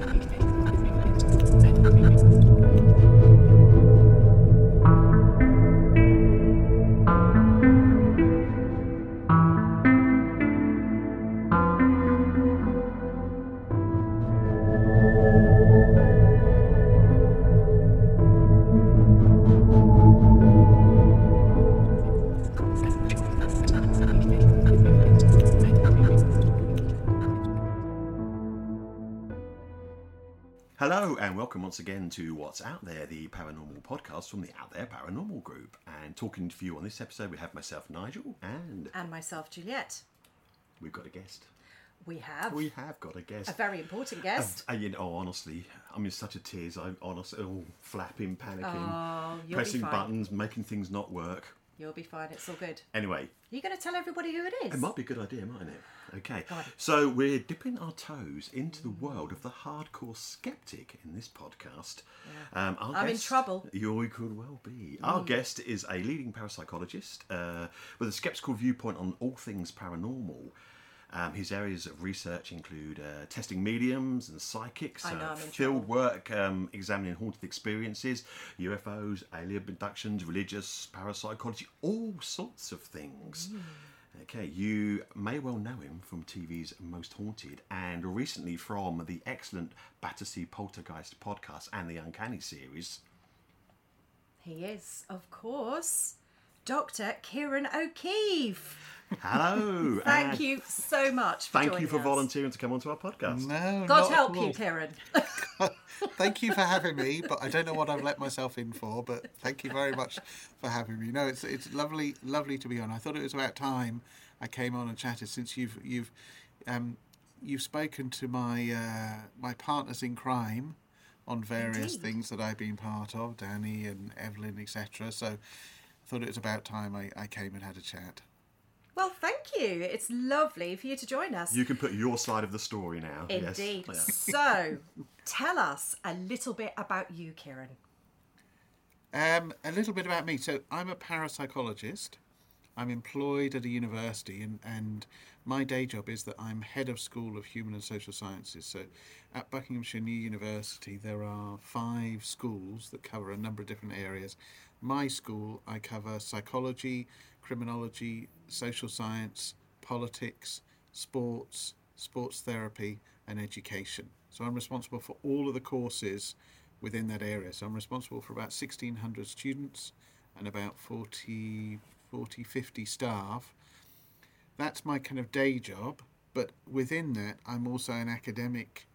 Hello, once again to What's Out There, the paranormal podcast from the Out There Paranormal Group. And talking to you on this episode, we have myself, Nigel, and And myself, Juliet. we've got a guest. We have We have got a guest. a very important guest. Uh, you know, oh, honestly, I'm in such a tears. I'm honestly all flapping, panicking, Oh, pressing buttons, making things not work. You'll be fine. It's all good. Anyway, Are you going to tell everybody who it is? it might be a good idea, mightn't it? Okay. So we're dipping our toes into the world of the hardcore skeptic in this podcast. Um, our I'm in trouble. Mm. You could well be. Our guest is a leading parapsychologist uh, with a skeptical viewpoint on all things paranormal. Um, his areas of research include uh, testing mediums and psychics, uh, field work um, examining haunted experiences, UFOs, alien abductions, religious, parapsychology, all sorts of things. Okay, you may well know him from TV's Most Haunted and recently from the excellent Battersea Poltergeist podcast and the Uncanny series. He is, of course, Dr. Ciarán O'Keeffe. Hello. Thank and you so much for Thank you for us. volunteering to come onto our podcast. No, God not help you, all. Ciarán. Thank you for having me, but I don't know what I've let myself in for. But thank you very much for having me. No, it's it's lovely, lovely to be on. I thought it was about time I came on and chatted since you've you've um, you've spoken to my uh, my partners in crime on various Indeed. things that I've been part of, Danny and Evelyn, etc. So I thought it was about time I, I came and had a chat. Well, thank you. It's lovely for you to join us. You can put your side of the story now. yes. Indeed. Yeah. So, tell us a little bit about you, Ciarán. Um, a little bit about me. So I'm a parapsychologist. I'm employed at a university, and, and my day job is that I'm head of School of Human and Social Sciences. So at Buckinghamshire New University, there are five schools that cover a number of different areas. My school, I cover psychology, criminology, social science, politics, sports, sports therapy, and education. So I'm responsible for all of the courses within that area. So I'm responsible for about 1,600 students and about 40, 40 50 staff. That's my kind of day job. But within that, I'm also an academic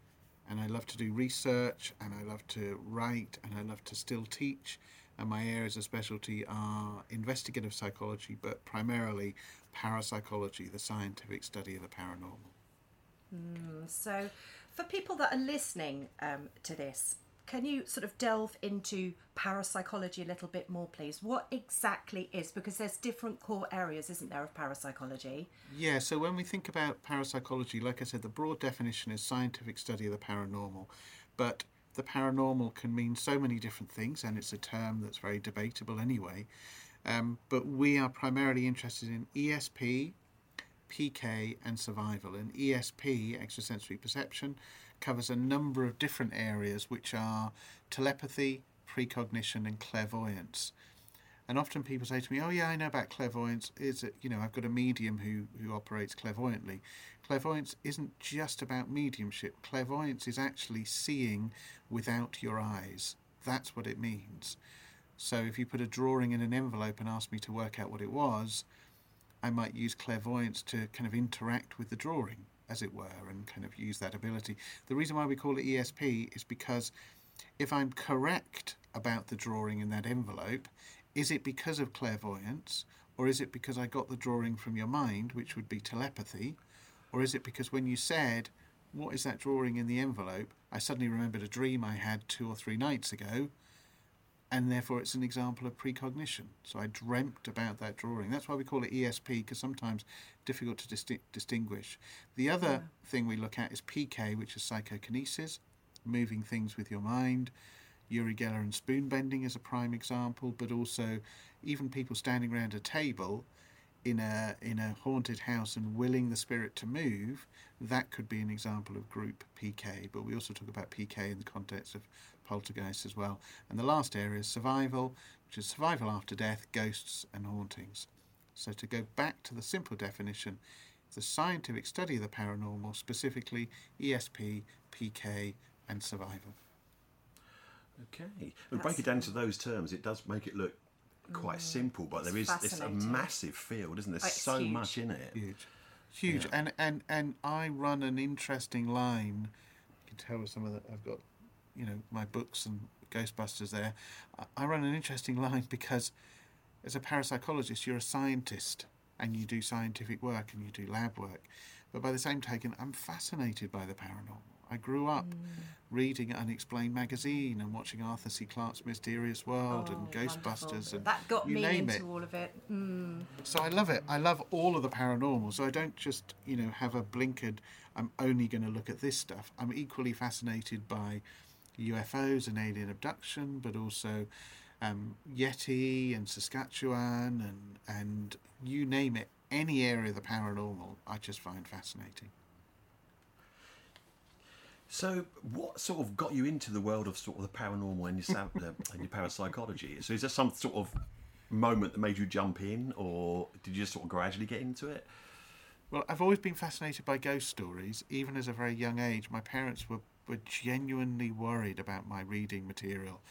and I love to do research and I love to write and I love to still teach. And my areas of specialty are investigative psychology, but primarily parapsychology, the scientific study of the paranormal. So, for people that are listening um, to this, can you sort of delve into parapsychology a little bit more, please? What exactly is because there's different core areas, isn't there, of parapsychology? Yeah, so when we think about parapsychology, like I said, the broad definition is scientific study of the paranormal. But the paranormal can mean so many different things, and it's a term that's very debatable anyway. Um, but we are primarily interested in ESP, PK, and survival. And ESP, extrasensory perception, covers a number of different areas, which are telepathy, precognition, and clairvoyance. And often people say to me, "Oh yeah, I know about clairvoyance. Is it you know I've got a medium who who operates clairvoyantly." Clairvoyance isn't just about mediumship. Clairvoyance is actually seeing without your eyes. That's what it means. So if you put a drawing in an envelope and ask me to work out what it was, I might use clairvoyance to kind of interact with the drawing, as it were, and kind of use that ability. The reason why we call it ESP is because if I'm correct about the drawing in that envelope, is it because of clairvoyance, or is it because I got the drawing from your mind, which would be telepathy, or is it because when you said, What is that drawing in the envelope? I suddenly remembered a dream I had two or three nights ago, and therefore it's an example of precognition. So I dreamt about that drawing. That's why we call it ESP, because sometimes difficult to disti- distinguish. The other thing we look at is PK, which is psychokinesis, moving things with your mind. Uri Geller and spoon bending is a prime example, but also even people standing around a table. in a in a haunted house and willing the spirit to move, that could be an example of group PK. But we also talk about PK in the context of poltergeist as well. And the last area is survival, which is survival after death, ghosts and hauntings. So to go back to the simple definition, the scientific study of the paranormal, specifically ESP, PK, and survival. Okay. And break it down to those terms, it does make it look quite mm, simple, but there is It's it's a massive field, isn't there? There's It's so huge. much in it. Huge, huge, and and and I run an interesting line. You can tell with some of the I've got, you know, my books and Ghostbusters there. I- I run an interesting line because, as a parapsychologist, you're a scientist and you do scientific work and you do lab work, but by the same token, I'm fascinated by the paranormal. I grew up reading Unexplained magazine and watching Arthur C. Clarke's Mysterious World and Oh, Ghostbusters wonderful. and that got you me name into it. all of it. Mm. So I love it. I love all of the paranormal. So I don't just, you know, have a blinkered, I'm only going to look at this stuff. I'm equally fascinated by UFOs and alien abduction, but also um, Yeti and Sasquatch and, and you name it, any area of the paranormal, I just find fascinating. So, what sort of got you into the world of sort of the paranormal and your, uh, and your parapsychology? So, is there some sort of moment that made you jump in, or did you just sort of gradually get into it? Well, I've always been fascinated by ghost stories, even as a very young age. My parents were, were genuinely worried about my reading material.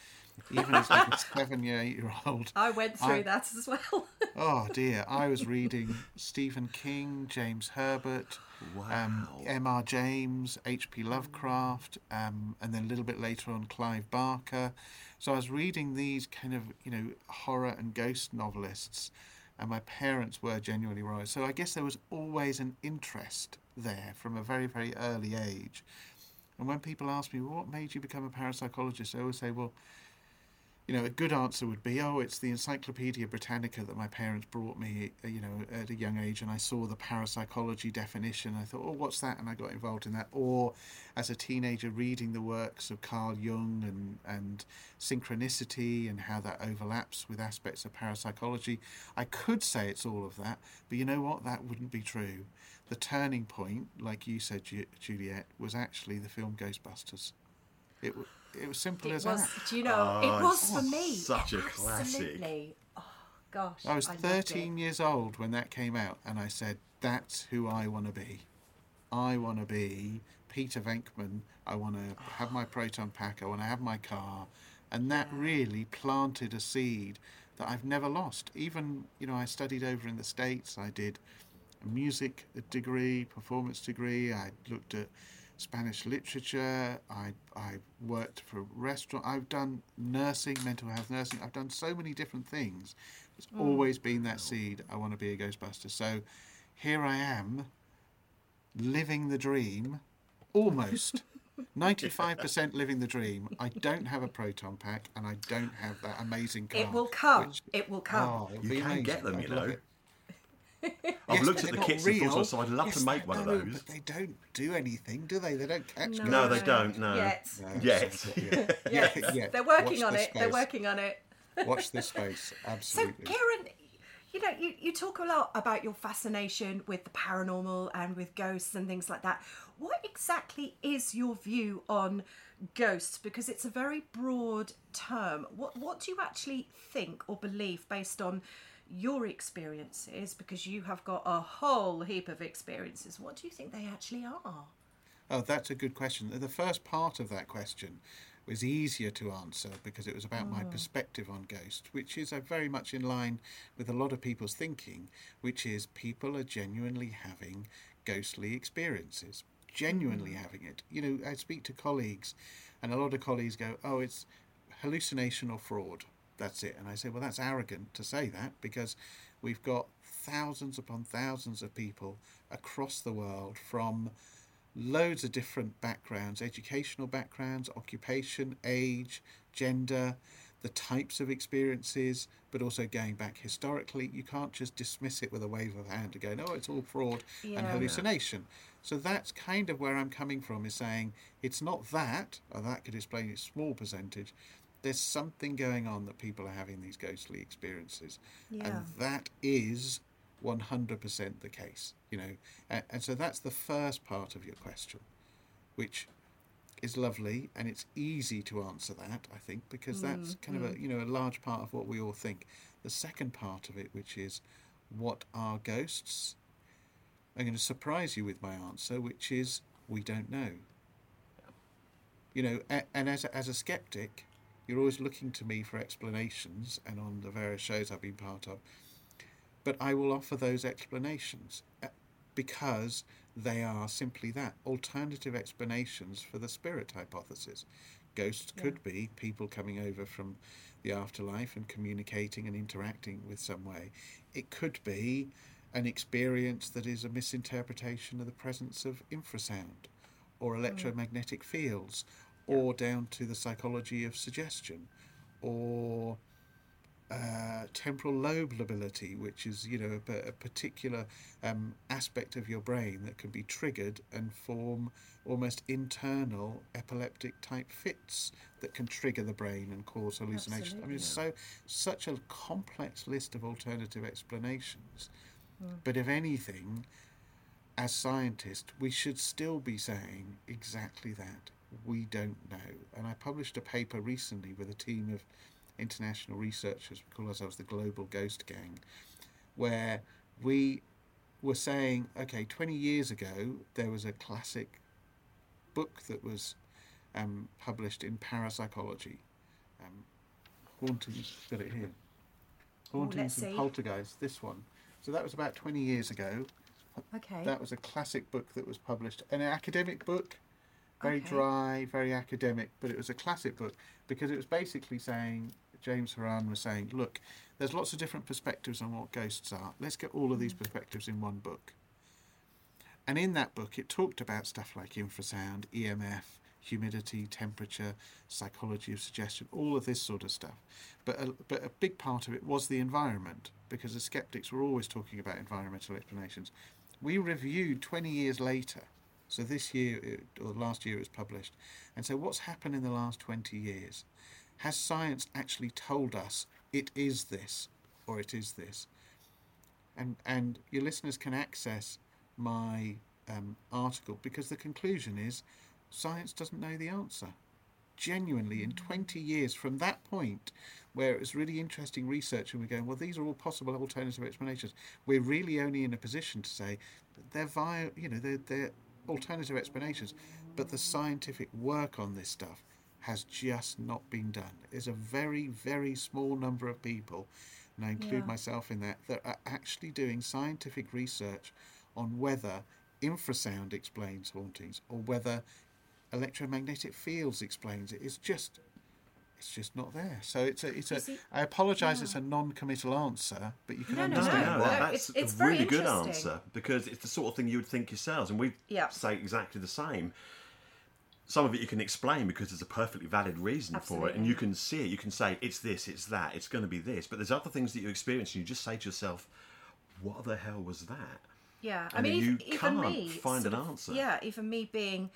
Even as like a seven year, eight year old. I went through I- that as well. Oh dear, I was reading Stephen King, James Herbert, um, M.R. James, H.P. Lovecraft, um, and then a little bit later on Clive Barker. So I was reading these kind of, you know, horror and ghost novelists, and my parents were genuinely worried. So I guess there was always an interest there from a very, very early age. And when people ask me, well, what made you become a parapsychologist? I always say, well, you know, a good answer would be, oh, it's the Encyclopedia Britannica that my parents brought me, uh, you know, at a young age, and I saw the parapsychology definition. I thought, oh, what's that? And I got involved in that. Or as a teenager, reading the works of Carl Jung and, and synchronicity and how that overlaps with aspects of parapsychology. I could say it's all of that, but you know what? That wouldn't be true. The turning point, like you said, Ju- Juliet, was actually the film Ghostbusters. It, w- it was simple It as was, that. do you know, Oh, it was for me. such a classic. Absolutely. Oh, gosh. I was loved 13 it. years old when that came out, and I said, "That's who I want to be. I want to be Peter Venkman. I want to have my proton pack. I want to have my car." And that really planted a seed that I've never lost. Even you know, I studied over in the states. I did a music degree, performance degree. I looked at Spanish literature. I I worked for a restaurant. I've done nursing, mental health nursing. I've done so many different things. It's hmm. always been that seed. I want to be a Ghostbuster. So here I am, living the dream, almost. 95% living the dream. I don't have a proton pack and I don't have that amazing car. It will come. which- It will come. Oh, You can amazing. get them, you know. It. I've Yes, looked at the they're kits not and thought, real. so I'd love Yes, to make they one of those. But they don't do anything, do they? They don't catch No. No, they don't. No. Yet. No, Yet. Yes. Yeah. They're working Watch on this it. They're working on it. Watch this space. Absolutely. So, Absolutely. Karen, you know, you, you talk a lot about your fascination with the paranormal and with ghosts and things like that. What exactly is your view on ghosts? Because it's a very broad term. What what do you actually think or believe based on your experiences? Because you have got a whole heap of experiences. What do you think they actually are? Oh, that's a good question. The first part of that question was easier to answer because it was about my mm. perspective on ghosts, which is very much in line with a lot of people's thinking, which is people are genuinely having ghostly experiences, genuinely mm. having it. You know, I speak to colleagues, and a lot of colleagues go, "Oh, it's hallucination or fraud." That's it. And I say, well, that's arrogant to say that because we've got thousands upon thousands of people across the world from loads of different backgrounds educational backgrounds, occupation, age, gender, the types of experiences, but also going back historically. You can't just dismiss it with a wave of hand and go, no, it's all fraud and hallucination. So that's kind of where I'm coming from is saying it's not that, or that could explain a small percentage. There's something going on that people are having these ghostly experiences. Yeah. And that is 100% the case. You know, and, and so that's the first part of your question, which is lovely and it's easy to answer that I think because that's mm, kind of a mm. you know a large part of what we all think. The second part of it, which is what are ghosts? I'm going to surprise you with my answer, which is we don't know. You know, a, and as a, as a skeptic, you're always looking to me for explanations, and on the various shows I've been part of. But I will offer those explanations uh, because they are simply that alternative explanations for the spirit hypothesis. Ghosts could be people coming over from the afterlife and communicating and interacting with some way. It could be an experience that is a misinterpretation of the presence of infrasound or electromagnetic fields or down to the psychology of suggestion or uh, temporal lobe lability, which is you know a, a particular um, aspect of your brain that can be triggered and form almost internal epileptic type fits that can trigger the brain and cause hallucinations. I mean, so such a complex list of alternative explanations. But if anything, as scientists, we should still be saying exactly that. We don't know. And I published a paper recently with a team of international researchers, we call ourselves the Global Ghost Gang, where we were saying, okay, 20 years ago, there was a classic book that was um, published in parapsychology. Um, Hauntings, got it here. Hauntings let's and see. Poltergeist, this one. So that was about 20 years ago. Okay. That was a classic book that was published, an academic book, very Okay. dry, very academic, but it was a classic book because it was basically saying James Houran was saying, look, there's lots of different perspectives on what ghosts are. Let's get all of these mm. perspectives in one book. And in that book, it talked about stuff like infrasound, EMF, humidity, temperature, psychology of suggestion, all of this sort of stuff. But a, but a big part of it was the environment because the skeptics were always talking about environmental explanations. We reviewed 20 years later, so this year it- or last year it was published, and so what's happened in the last 20 years? Has science actually told us it is this or it is this? and and your listeners can access my um, article because the conclusion is science doesn't know the answer. Genuinely, in 20 years from that point, where it was really interesting research, and we're going, well, these are all possible alternative explanations. We're really only in a position to say they're via, you know, they're, they're alternative explanations, but the scientific work on this stuff has just not been done. There's a very, very small number of people, and I include Yeah. myself in that, that are actually doing scientific research on whether infrasound explains hauntings or whether electromagnetic fields explains it. It's just it's just not there. So it's a it's a. See- I apologise. It's a non-committal answer, but you can No, no, No, understand no, no, why. no, that's it's- it's a really good answer because it's the sort of thing you would think yourselves, and we Yeah. say exactly the same. Some of it you can explain because there's a perfectly valid reason for it, and you can see it. You can say it's this, it's that, it's going to be this. But there's other things that you experience, and you just say to yourself, "What the hell was that?" Yeah, I And mean, even, you even can't me find an of- answer. Yeah, even me being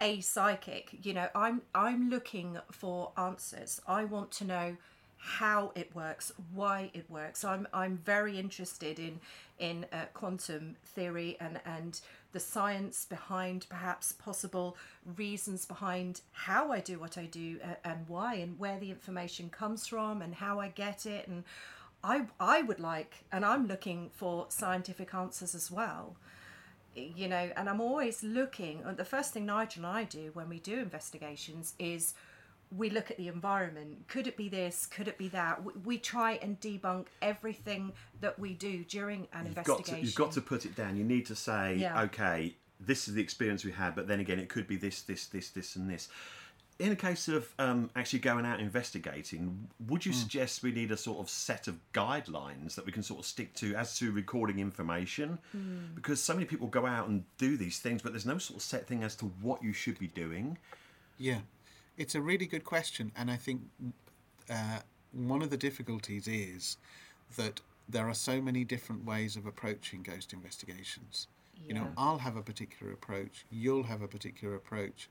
a psychic, you know, I'm I'm looking for answers. I want to know how it works, why it works. I'm I'm very interested in in uh, quantum theory and and the science behind perhaps possible reasons behind how I do what I do uh, and why and where the information comes from and how I get it and I I would like and I'm looking for scientific answers as well you know, and I'm always looking. The first thing Nigel and I do when we do investigations is we look at the environment. Could it be this? Could it be that? We, we try and debunk everything that we do during an You've got, to, investigation. you've got to put it down. You need to say, Yeah. okay, this is the experience we had, but then again, it could be this, this, this, this, and this. In a case of um, actually going out investigating, would you suggest we need a sort of set of guidelines that we can sort of stick to as to recording information? Hmm. Because so many people go out and do these things, but there's no sort of set thing as to what you should be doing. Yeah, it's a really good question, and I think uh, one of the difficulties is that there are so many different ways of approaching ghost investigations. You know, I'll have a particular approach, you'll have a particular approach,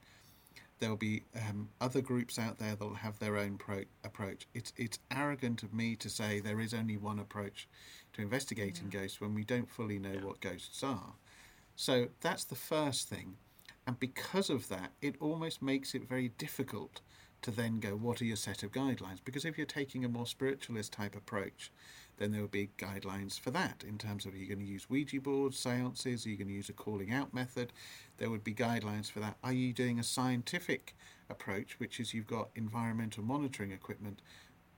There'll be um, other groups out there that'll have their own pro- approach. It's it's arrogant of me to say there is only one approach to investigating ghosts when we don't fully know what ghosts are. So that's the first thing. And because of that, it almost makes it very difficult to then go, what are your set of guidelines? Because if you're taking a more spiritualist type approach, then there will be guidelines for that in terms of are you going to use Ouija boards, seances, are you going to use a calling out method? There would be guidelines for that. Are you doing a scientific approach, which is you've got environmental monitoring equipment?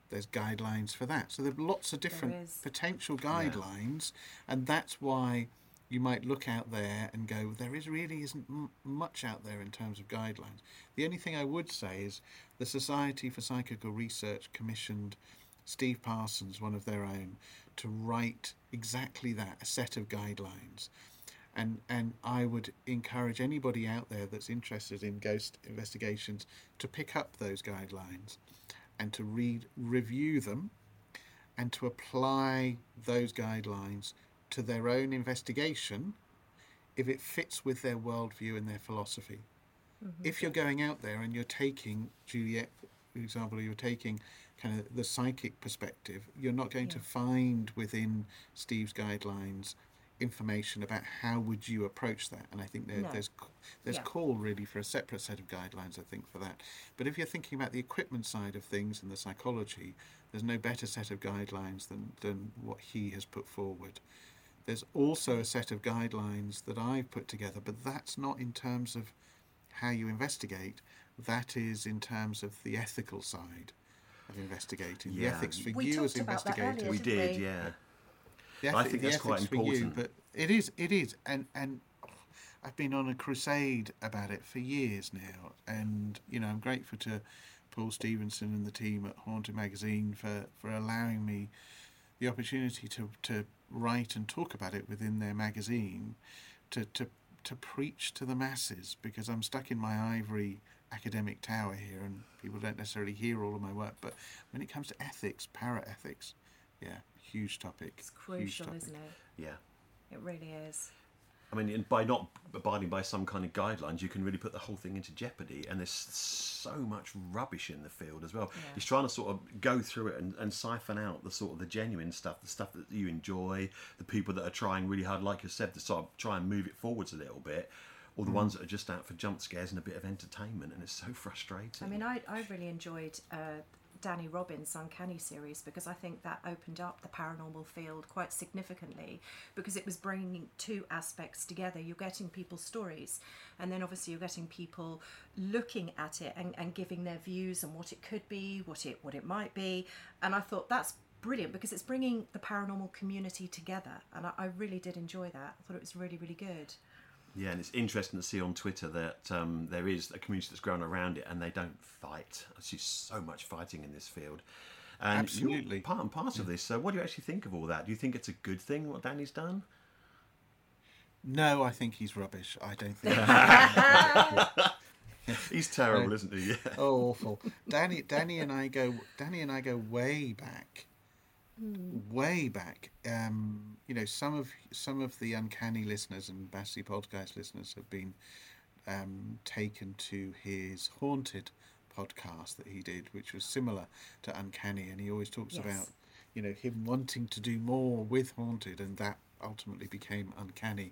There's guidelines for that. So there are lots of different potential guidelines, and that's why you might look out there and go, there is really isn't m- much out there in terms of guidelines. The only thing I would say is the Society for Psychical Research commissioned Steve Parsons, one of their own, to write exactly that a set of guidelines. And, and I would encourage anybody out there that's interested in ghost investigations to pick up those guidelines and to read, review them, and to apply those guidelines to their own investigation if it fits with their worldview and their philosophy. Mm-hmm. If you're going out there and you're taking Juliet, for example, you're taking kind of the psychic perspective, you're not going to find within Steve's guidelines information about how would you approach that. And I think there, No. there's there's Yeah. call really for a separate set of guidelines. I think for that. But if you're thinking about the equipment side of things and the psychology, there's no better set of guidelines than than what he has put forward. There's also a set of guidelines that I've put together, but that's not in terms of how you investigate. That is in terms of the ethical side of investigating. The Yeah. ethics for We you as talked about that investigators. earlier, We didn't did, we? yeah. The I ethi- think that's quite for you, important. but it is, it is, and and I've been on a crusade about it for years now, and you know I'm grateful to Paul Stevenson and the team at Haunted Magazine for for allowing me the opportunity to to write and talk about it within their magazine, to to to preach to the masses because I'm stuck in my ivory academic tower here and people don't necessarily hear all of my work. But when it comes to ethics para ethics yeah huge topic It's crucial, topic. isn't it? Yeah. It really is. I mean, and by not abiding by some kind of guidelines, you can really put the whole thing into jeopardy. And there's so much rubbish in the field as well. Yeah. He's trying to sort of go through it and, and siphon out the sort of the genuine stuff, the stuff that you enjoy, the people that are trying really hard, like you said, to sort of try and move it forwards a little bit, or Mm. the ones that are just out for jump scares and a bit of entertainment. And it's so frustrating. I mean, I, I really enjoyed uh, Danny Robins' Uncanny series because I think that opened up the paranormal field quite significantly because it was bringing two aspects together. You're getting people's stories, and then obviously you're getting people looking at it and, and giving their views on what it could be, what it what it might be. And I thought that's brilliant because it's bringing the paranormal community together, and I, I really did enjoy that. I thought it was really really good. Yeah, and it's interesting to see on Twitter that um, there is a community that's grown around it, and they don't fight. I see so much fighting in this field. And Absolutely. part and parcel of this. So, what do you actually think of all that? Do you think it's a good thing what Danny's done? no i think he's rubbish i don't think He's terrible, isn't he? Yeah. oh awful danny danny and i go danny and i go way back way back um you know some of some of the uncanny listeners and Bassy podcast listeners have been um taken to his haunted podcast that he did which was similar to uncanny and he always talks Yes. about you know him wanting to do more with haunted and that ultimately became uncanny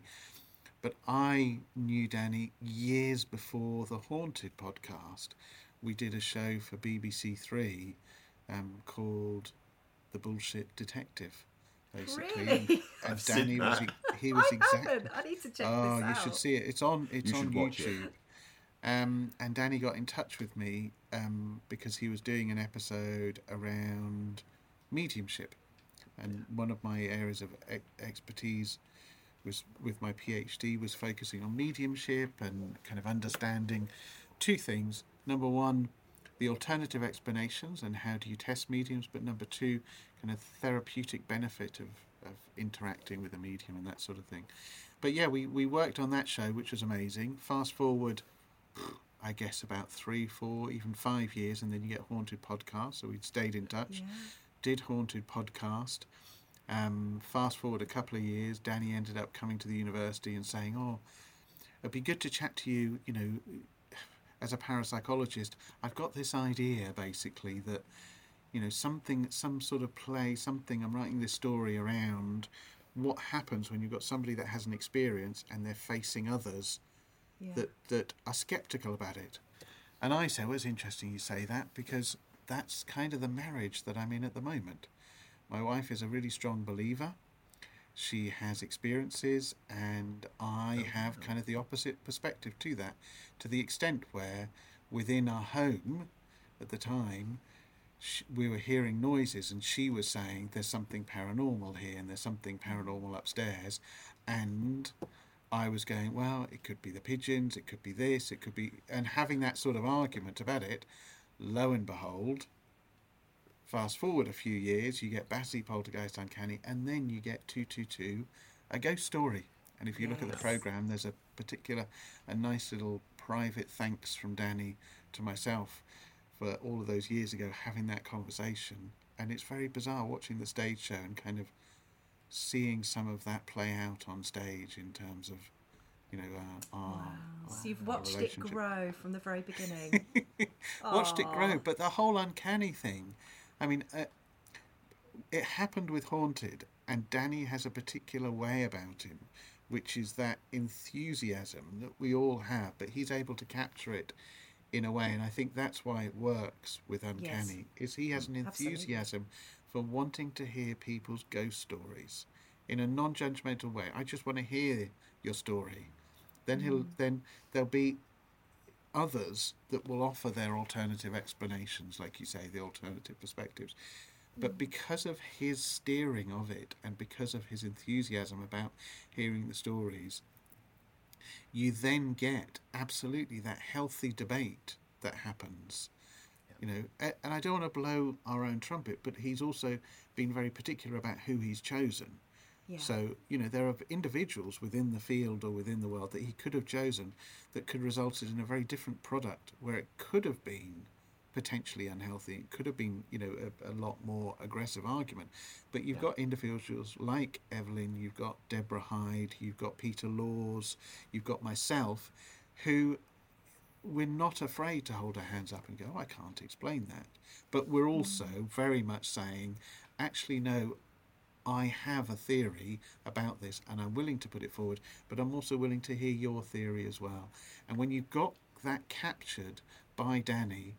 but I knew Danny years before the Haunted podcast. We did a show for BBC Three um, called The Bullshit Detective, basically. Really? And, and I've seen Danny was that. he was I exactly. haven't. I need to check Oh, this out. you should see it. It's on. It's You on should watch it. YouTube. Um, and Danny got in touch with me um, because he was doing an episode around mediumship, and one of my areas of e- expertise was with my PhD was focusing on mediumship and kind of understanding two things. Number one, the alternative explanations and how do you test mediums, but number two, kind of therapeutic benefit of, of interacting with a medium and that sort of thing. But yeah, we, we worked on that show, which was amazing. Fast forward, I guess about three, four, even five years, and then you get Haunted Podcast. So we'd stayed in touch, Yeah. did Haunted Podcast. Um, fast forward a couple of years, Danny ended up coming to the university and saying, "Oh, it'd be good to chat to you, you know, as a parapsychologist, I've got this idea basically that you know something, some sort of play, something. I'm writing this story around what happens when you've got somebody that has an experience and they're facing others Yeah. that that are skeptical about it. And I say, well, it's interesting you say that because that's kind of the marriage that I'm in at the moment. My wife is a really strong believer. She has experiences, and I oh, have kind of the opposite perspective to that, to the extent where within our home at the time, we were hearing noises, and she was saying, There's something paranormal here, and there's something mm. paranormal upstairs. And I was going, Well, it could be the pigeons, it could be this, it could be. And having that sort of argument about it, lo and behold, Fast forward a few years, you get Battersea Poltergeist Uncanny, and then you get 222, a ghost story. And if you look at the programme, there's a particular, a nice little private thanks from Danny to myself for all of those years ago having that conversation. And it's very bizarre watching the stage show and kind of seeing some of that play out on stage in terms of, you know, uh, our, Wow. our- So you've watched it grow from the very beginning. watched it grow. But the whole uncanny thing, I mean, uh, it happened with Haunted, and Danny has a particular way about him, which is that enthusiasm that we all have, but he's able to capture it in a way, and I think that's why it works with Uncanny. Is he has an Absolutely. enthusiasm for wanting to hear people's ghost stories in a non-judgmental way. I just want to hear your story. Then he'll then there'll be others that will offer their alternative explanations, like you say, the alternative perspectives. But mm. because of his steering of it and because of his enthusiasm about hearing the stories, you then get absolutely that healthy debate that happens. You know, and I don't want to blow our own trumpet, but he's also been very particular about who he's chosen. Yeah. So, you know, there are individuals within the field or within the world that he could have chosen that could have resulted in a very different product where it could have been potentially unhealthy. It could have been, you know, a, a lot more aggressive argument. But you've got individuals like Evelyn, you've got Deborah Hyde, you've got Peter Laws, you've got myself, who we're not afraid to hold our hands up and go, "Oh, I can't explain that. But we're mm. also very much saying, actually, no, I have a theory about this and I'm willing to put it forward, but I'm also willing to hear your theory as well. And when you've got that captured by Danny,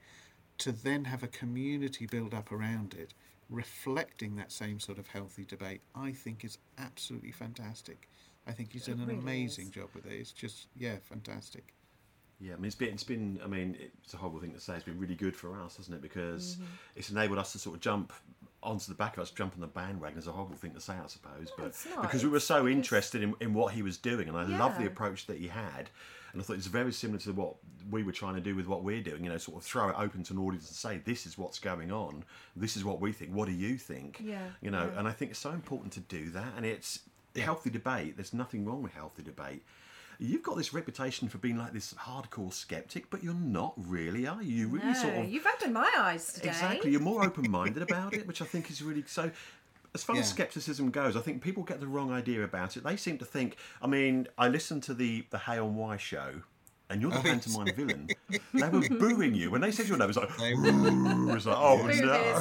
to then have a community build up around it, reflecting that same sort of healthy debate, I think is absolutely fantastic. I think he's done an really amazing is. job with it. It's just, yeah, fantastic. Yeah, I mean, it's been, it's been, I mean, it's a horrible thing to say. It's been really good for us, hasn't it? Because mm-hmm. it's enabled us to sort of jump onto the back of us, jump on the bandwagon. is a horrible thing to say, I suppose, but it's not. because we were so It's- interested in, in what he was doing, and I love the approach that he had, and I thought it's very similar to what we were trying to do with what we're doing. You know, sort of throw it open to an audience and say, "This is what's going on. This is what we think. What do you think?" Yeah, You know, yeah. and I think it's so important to do that, and it's healthy debate. There's nothing wrong with healthy debate. You've got this reputation for being like this hardcore skeptic, but you're not really, are you? You really no, sort of you've opened my eyes today. exactly. You're more open-minded about it, which I think is really so. As far as skepticism goes, I think people get the wrong idea about it. They seem to think. I mean, I listened to the the Hay on Wye show, and you're the pantomime villain. They were booing you when they said your name. It was like, it was like, oh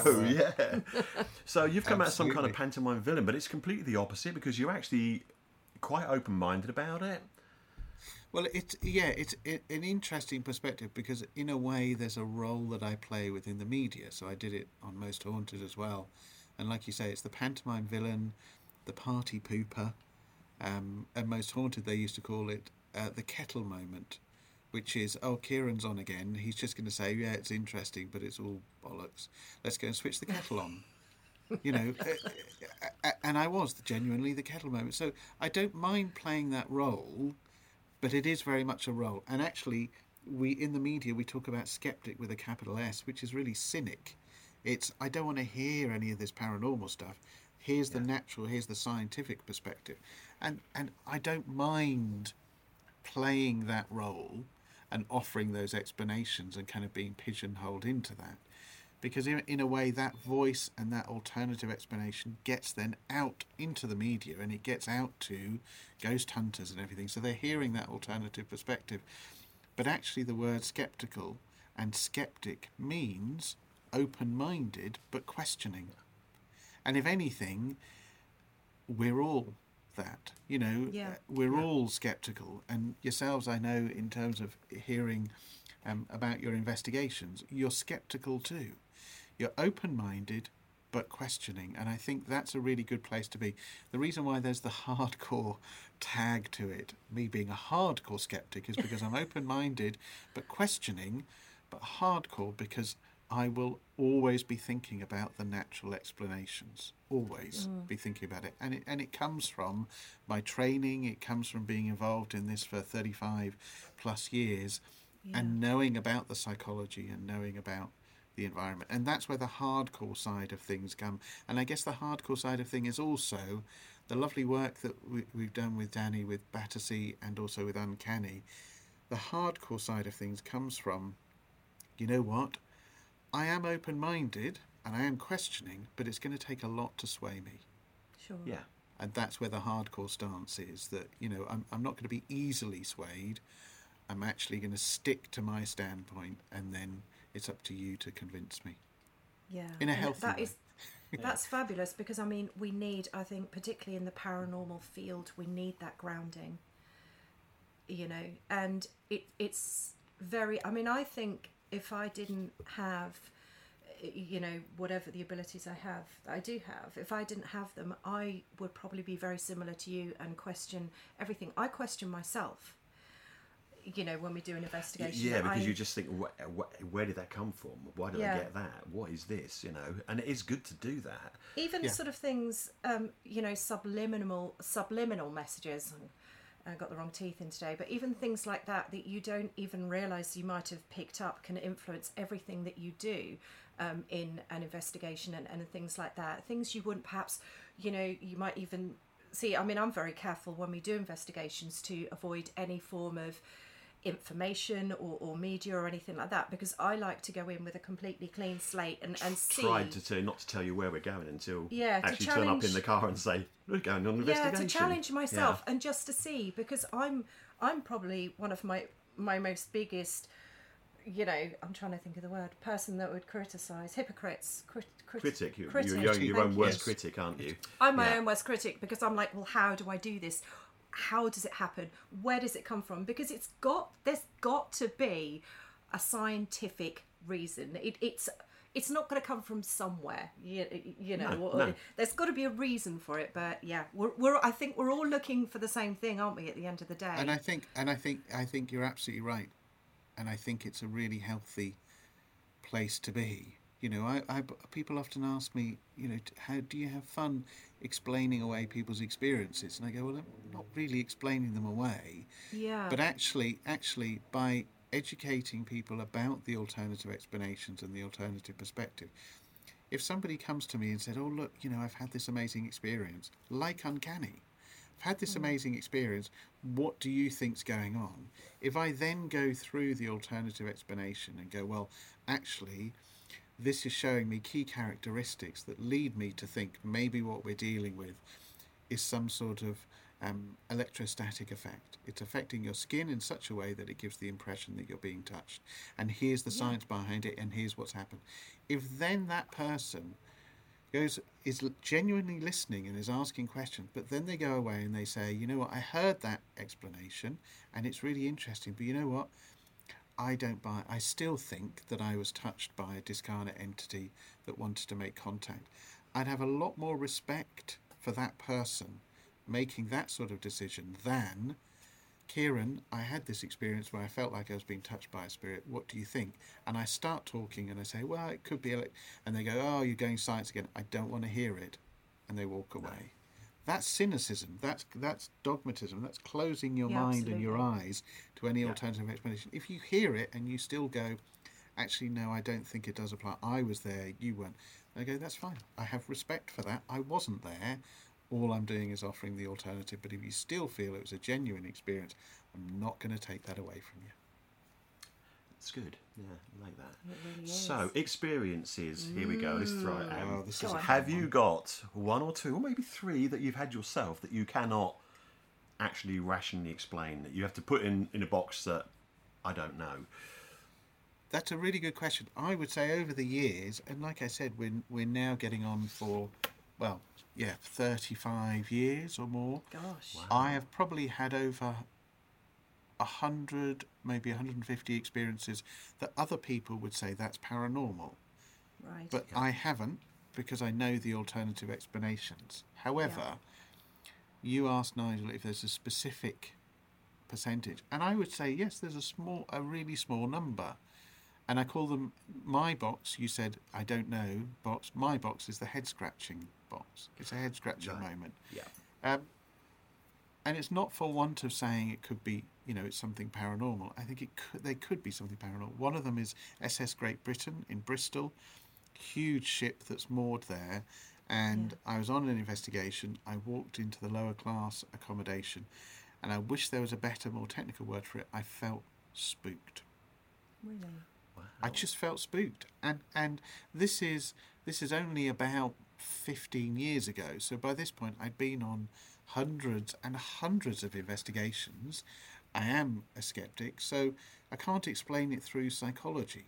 Boo no, yeah. So you've come out as some kind of pantomime villain, but it's completely the opposite because you're actually quite open-minded about it. Well, it's yeah, it's it, an interesting perspective because in a way there's a role that I play within the media. So I did it on Most Haunted as well, and like you say, it's the pantomime villain, the party pooper, um, and Most Haunted they used to call it uh, the kettle moment, which is oh Ciarán's on again. He's just going to say yeah it's interesting, but it's all bollocks. Let's go and switch the kettle on. you know, uh, uh, and I was genuinely the kettle moment. So I don't mind playing that role but it is very much a role. And actually, we in the media we talk about skeptic with a capital S, which is really cynic. It's I don't want to hear any of this paranormal stuff. Here's the natural, here's the scientific perspective, and and I don't mind playing that role and offering those explanations and kind of being pigeonholed into that because in, in a way that voice and that alternative explanation gets then out into the media and it gets out to ghost hunters and everything so they're hearing that alternative perspective But actually, the word skeptical and skeptic means open minded but questioning. And if anything, we're all that. You know, Yeah. we're all skeptical. And yourselves, I know, in terms of hearing um, about your investigations, you're skeptical too. You're open minded but questioning. And I think that's a really good place to be. The reason why there's the hardcore tag to it, me being a hardcore skeptic, is because I'm open minded but questioning, but hardcore because I will always be thinking about the natural explanations. Always be thinking about it. And it and it comes from my training, it comes from being involved in this for 35 plus years and knowing about the psychology and knowing about the environment. And that's where the hardcore side of things come. And I guess the hardcore side of thing is also the lovely work that we, we've done with Danny, with Battersea, and also with Uncanny. The hardcore side of things comes from, you know what? I am open minded and I am questioning, but it's going to take a lot to sway me. Sure. Yeah. And that's where the hardcore stance is that, you know, I'm, I'm not going to be easily swayed. I'm actually going to stick to my standpoint and then it's up to you to convince me. Yeah. In a healthy that way. is- that's fabulous because I mean we need I think particularly in the paranormal field we need that grounding. You know, and it it's very I mean I think if I didn't have you know whatever the abilities I have I do have if I didn't have them I would probably be very similar to you and question everything I question myself you know when we do an investigation Yeah, because I- you just think, wh- wh- where did that come from? Why did Yeah. I get that? What is this? You know, and it is good to do that. even Yeah. sort of things um, you know subliminal subliminal messages I got the wrong teeth in today but even things like that that you don't even realize you might have picked up can influence everything that you do um, in an investigation and, and things like that things you wouldn't perhaps you know you might even see i mean i'm very careful when we do investigations to avoid any form of information or, or media or anything like that because I like to go in with a completely clean slate and, and see Tried to not to tell you where we're going until Yeah, actually turn up in the car and say we're going on an yeah investigation. to challenge myself and just to see because i'm i'm probably one of my my most biggest you know i'm trying to think of the word person that would criticize hypocrites crit, crit, Critic, you, critic, you're your thank own worst Yes. critic, aren't you? i'm my Yeah. own worst critic because i'm like well how do i do this how does it happen? Where does it come from? Because it's got there's got to be a scientific reason. It, it's it's not going to come from somewhere you, you know No, no. there's got to be a reason for it but yeah we're, we're i think we're all looking for the same thing aren't we at the end of the day? And I think, and I think, I think you're absolutely right, and I think it's a really healthy place to be. You know, I, I people often ask me, you know, how do you have fun explaining away people's experiences? And I go, well, I'm not really explaining them away, yeah but actually, actually, by educating people about the alternative explanations and the alternative perspective. If somebody comes to me and said, "Oh, look, you know, I've had this amazing experience," like uncanny, I've had this mm. amazing experience. What do you think's going on? If I then go through the alternative explanation and go, well, actually, this is showing me key characteristics that lead me to think maybe what we're dealing with is some sort of um, electrostatic effect. It's affecting your skin in such a way that it gives the impression that you're being touched. And here's the science behind it, and here's what's happened. If then that person goes is genuinely listening and is asking questions, but then they go away and they say, you know what, I heard that explanation and it's really interesting, but you know what, I don't buy. I still think that I was touched by a discarnate entity that wanted to make contact. I'd have a lot more respect for that person making that sort of decision than Ciarán. I had this experience where I felt like I was being touched by a spirit. What do you think? And I start talking and I say, well, it could be, ele-" and they go, oh, you're going science again. I don't want to hear it, and they walk away. That's cynicism. That's that's dogmatism. That's closing your Yeah, mind and your eyes to any Yeah. alternative explanation. If you hear it and you still go, actually, no, I don't think it does apply. I was there, you weren't. I go, that's fine. I have respect for that. I wasn't there. All I'm doing is offering the alternative. But if you still feel it was a genuine experience, I'm not going to take that away from you. It's good. Yeah, I like that. It really So, is. experiences. Here we go. Let's throw it Oh, this Go is a on. Have you one. got one or two, or maybe three, that you've had yourself that you cannot actually rationally explain? That you have to put in, in a box that I don't know. That's a really good question. I would say over the years, and like I said, we're, we're now getting on for, well, yeah, 35 years or more. Gosh. wow. I have probably had over a hundred, maybe 150 experiences that other people would say that's paranormal, Right. but I haven't because I know the alternative explanations. However, you asked Nigel if there's a specific percentage, and I would say yes. There's a small, a really small number, and I call them my box. You said I don't know box. My box is the head scratching box. It's a head scratching Right. moment. Yeah. Um, and it's not for want of saying it could be, you know, it's something paranormal. I think it could, they could be something paranormal. One of them is SS Great Britain in Bristol, huge ship that's moored there. And I was on an investigation. I walked into the lower class accommodation, and I wish there was a better, more technical word for it. I felt spooked. really. Wow. I just felt spooked, and and this is this is only about fifteen years ago. So by this point, I'd been on hundreds and hundreds of investigations. I am a skeptic, so I can't explain it through psychology.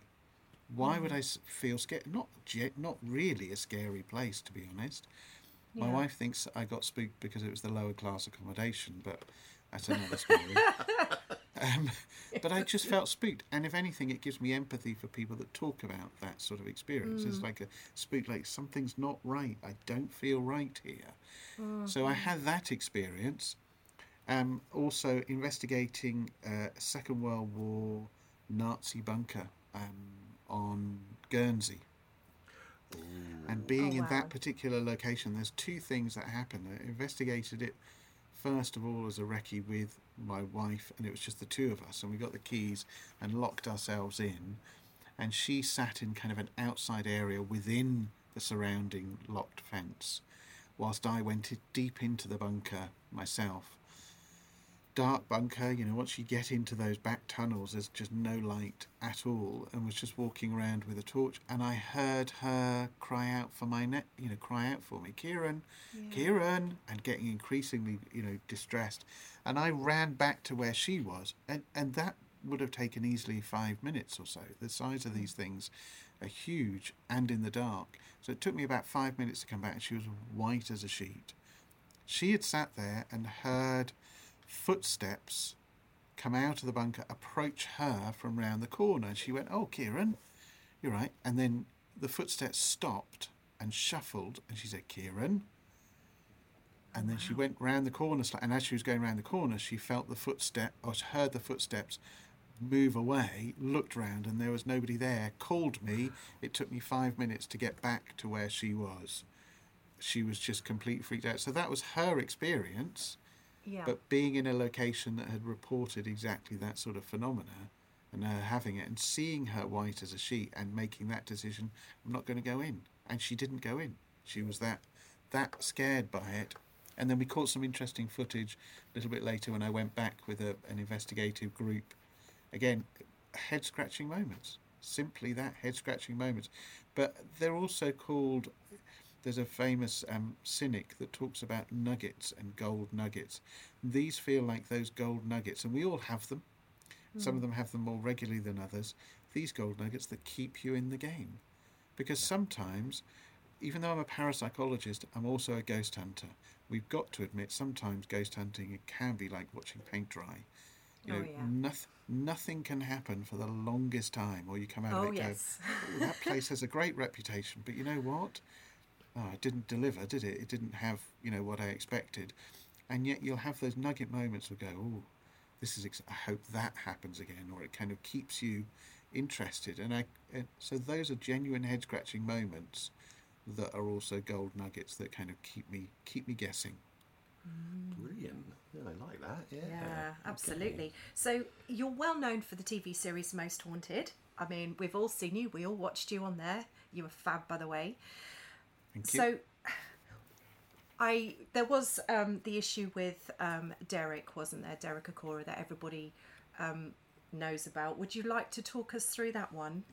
Why would I feel scared? Not not really a scary place, to be honest. My Yeah. wife thinks I got spooked because it was the lower class accommodation, but that's another story. um, but I just felt spooked, and if anything, it gives me empathy for people that talk about that sort of experience. It's mm. like a spook, like something's not right. I don't feel right here. Mm, so I mm. had that experience. Um, also investigating uh, a Second World War Nazi bunker um, on Guernsey. And being Oh, in wow. that particular location, there's two things that happened. I investigated it first of all as a recce with my wife, and it was just the two of us, and we got the keys and locked ourselves in. And she sat in kind of an outside area within the surrounding locked fence, whilst I went deep into the bunker myself. Dark bunker, you know, once you get into those back tunnels, there's just no light at all, and was just walking around with a torch, and I heard her cry out for my net, you know, cry out for me, Ciarán, Ciarán, and getting increasingly, you know, distressed, and I ran back to where she was, and and that would have taken easily five minutes or so. The size of these things are huge and in the dark, so it took me about five minutes to come back, and she was white as a sheet. She had sat there and heard footsteps come out of the bunker, approach her from round the corner. And she went, Oh, Ciarán, you're right. And then the footsteps stopped and shuffled, and she said, Ciarán. And then she went round the corner, and as she was going round the corner, she felt the footstep, or heard the footsteps move away, looked round, and there was nobody there. Called me. It took me five minutes to get back to where she was. She was just completely freaked out. So that was her experience. Yeah. But being in a location that had reported exactly that sort of phenomena and her having it and seeing her white as a sheet and making that decision, I'm not going to go in. And she didn't go in. She was that that scared by it. And then we caught some interesting footage a little bit later when I went back with a, an investigative group. Again, head scratching moments. Simply that head scratching moments. But they're also called there's a famous um, cynic that talks about nuggets and gold nuggets. These feel like those gold nuggets, and we all have them. Some of them have them more regularly than others. These gold nuggets that keep you in the game. Because sometimes, even though I'm a parapsychologist, I'm also a ghost hunter. We've got to admit, sometimes ghost hunting it can be like watching paint dry. You Oh, yeah. noth- nothing can happen for the longest time, or you come out Oh, and yes. go, "Oh, that place has a great reputation, but you know what? Oh, it didn't deliver, did it? It didn't have, you know, what I expected. And yet you'll have those nugget moments of go, oh, this is, ex- I hope that happens again, or it kind of keeps you interested. And I, and so those are genuine head scratching moments that are also gold nuggets that kind of keep me keep me guessing. Mm. Brilliant. Yeah, I like that. Yeah. Yeah, Okay. absolutely. So you're well known for the TV series Most Haunted. I mean, we've all seen you. We all watched you on there. You were fab, by the way. Thank you. So, I there was um, the issue with um, Derek, wasn't there? Derek Acorah that everybody um, knows about. Would you like to talk us through that one?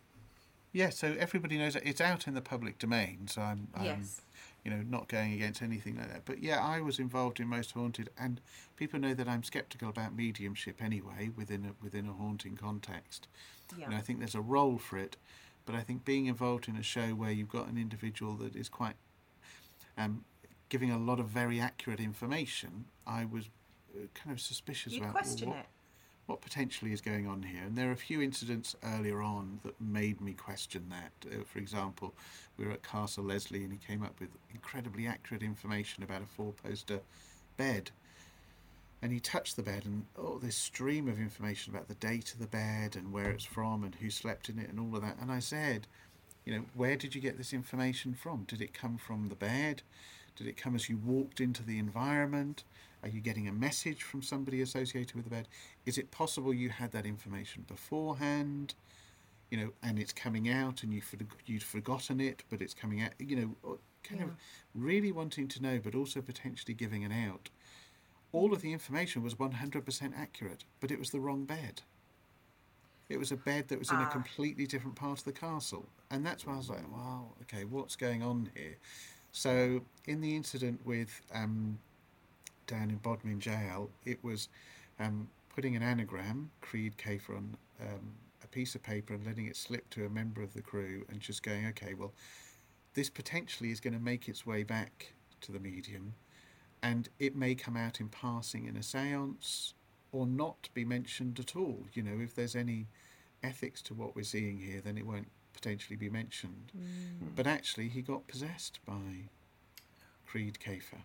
Yeah, so everybody knows that it's out in the public domain. So I'm, I'm Yes. you know, not going against anything like that. But yeah, I was involved in Most Haunted, and people know that I'm sceptical about mediumship anyway within a within a haunting context. Yeah. And I think there's a role for it, but I think being involved in a show where you've got an individual that is quite um, giving a lot of very accurate information, I was uh, kind of suspicious You about well, question what, it. what potentially is going on here. And there are a few incidents earlier on that made me question that. Uh, for example, we were at Castle Leslie and he came up with incredibly accurate information about a four poster bed. And he touched the bed, and oh, this stream of information about the date of the bed and where it's from and who slept in it and all of that. And I said, you know, where did you get this information from? Did it come from the bed? Did it come as you walked into the environment? Are you getting a message from somebody associated with the bed? Is it possible you had that information beforehand? You know, and it's coming out, and you you'd forgotten it, but it's coming out. You know, kind of really wanting to know, but also potentially giving an out. All of the information was 100% accurate, but it was the wrong bed. It was a bed that was in a Ah. completely different part of the castle. And that's why I was like, wow, okay, what's going on here? So, in the incident with um, down in Bodmin Jail, it was um, putting an anagram, Kreed Kafer, on um, a piece of paper and letting it slip to a member of the crew and just going, okay, well, this potentially is going to make its way back to the medium and it may come out in passing in a seance or not be mentioned at all. You know, if there's any ethics to what we're seeing here, then it won't potentially be mentioned. But actually, he got possessed by Kreed Kafer,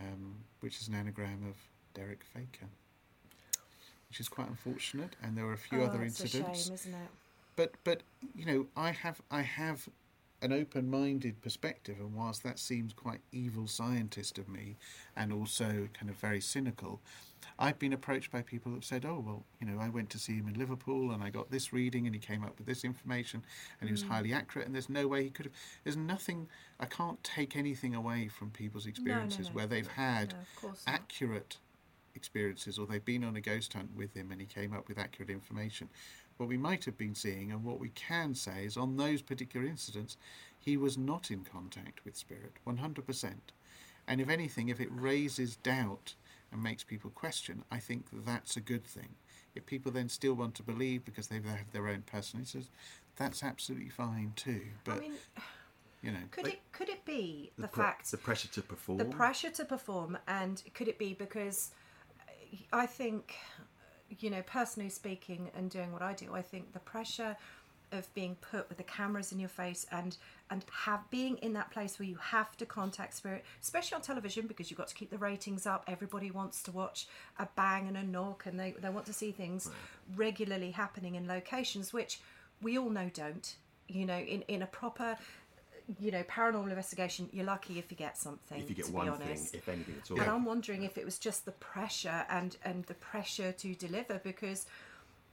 um, which is an anagram of Derek Faker, which is quite unfortunate. And there were a few Oh, other it's incidents a shame, isn't it? but but you know i have i have an open-minded perspective and whilst that seems quite evil scientist of me and also kind of very cynical i've been approached by people that said oh well you know i went to see him in liverpool and i got this reading and he came up with this information and he was hmm. highly accurate and there's no way he could have there's nothing i can't take anything away from people's experiences no. where they've had No, of course not. accurate experiences or they've been on a ghost hunt with him and he came up with accurate information. What we might have been seeing and what we can say is on those particular incidents, he was not in contact with spirit 100%. And if anything, if it raises doubt and makes people question, I think that's a good thing. If people then still want to believe because they have their own personalities, that's absolutely fine too. But, I mean, you know, could it could it be the, pre- fact the pressure to perform. the pressure to perform and could it be because uh, i think you know personally speaking and doing what i do i think the pressure of being put with the cameras in your face and and have being in that place where you have to contact spirit especially on television because you've got to keep the ratings up everybody wants to watch a bang and a knock and they, they want to see things regularly happening in locations which we all know don't you know in in a proper you know paranormal investigation you're lucky if you get something if you get to one be thing, if anything at all. and I'm wondering if it was just the pressure and and the pressure to deliver because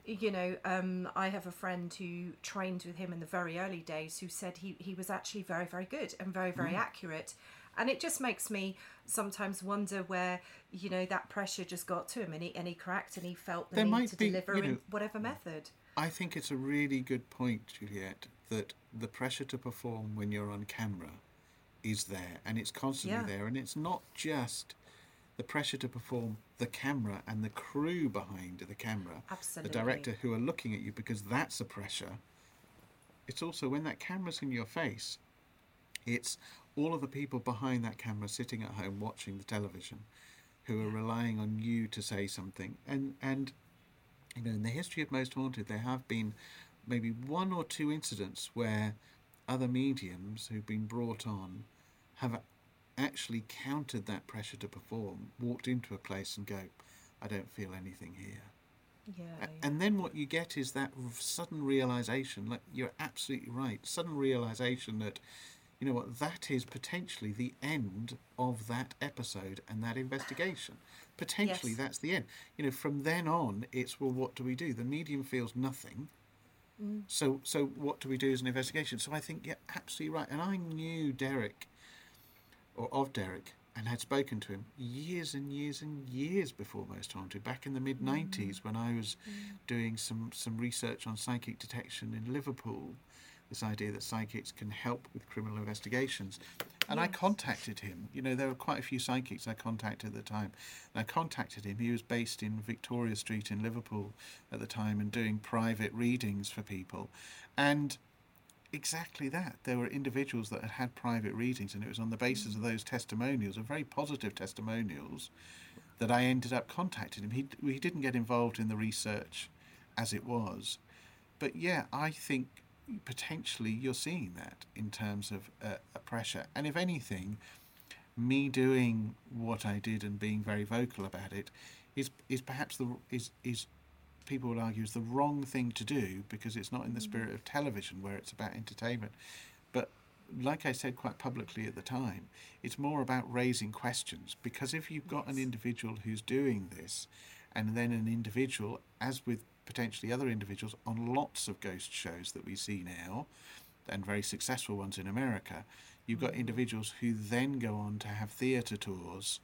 you know um, I have a friend who trained with him in the very early days who said he he was actually very very good and very very Mm. accurate and it just makes me sometimes wonder where you know that pressure just got to him and he and he cracked and he felt the There need might to be, deliver you in whatever method I think it's a really good point, Juliet, that the pressure to perform when you're on camera is there and it's constantly Yeah. there. And it's not just the pressure to perform the camera and the crew behind the camera, Absolutely. the director who are looking at you because that's a pressure. It's also when that camera's in your face, it's all of the people behind that camera sitting at home watching the television who are relying on you to say something. And, and you know, in the history of Most Haunted, there have been maybe one or two incidents where other mediums who've been brought on have actually countered that pressure to perform, walked into a place and go, I don't feel anything here. yeah, yeah. And then what you get is that sudden realization, like you're absolutely right, sudden realization that, you know what, that is potentially the end of that episode and that investigation. Potentially Yes. that's the end. You know, from then on, it's, well, what do we do? The medium feels nothing. Mm. So, so what do we do as an investigation? So I think you're absolutely right. And I knew Derek, or of Derek, and had spoken to him years and years and years before Most Haunted, back in the mid mm. 90s when I was mm. doing some, some research on psychic detection in Liverpool this idea that psychics can help with criminal investigations. And I contacted him. You know, there were quite a few psychics I contacted at the time. And I contacted him. He was based in Victoria Street in Liverpool at the time and doing private readings for people. And exactly that. There were individuals that had had private readings, and it was on the basis of mm. those testimonials, of very positive testimonials, that I ended up contacting him. He, he didn't get involved in the research as it was. But yeah, I think potentially you're seeing that in terms of uh, a pressure. And if anything, me doing what I did and being very vocal about it is is perhaps the is is people would argue is the wrong thing to do because it's not in the spirit of television where it's about entertainment. But like I said quite publicly at the time, it's more about raising questions because if you've got an individual who's doing this and then an individual, as with potentially other individuals on lots of ghost shows that we see now, and very successful ones in America, you've got individuals who then go on to have theatre tours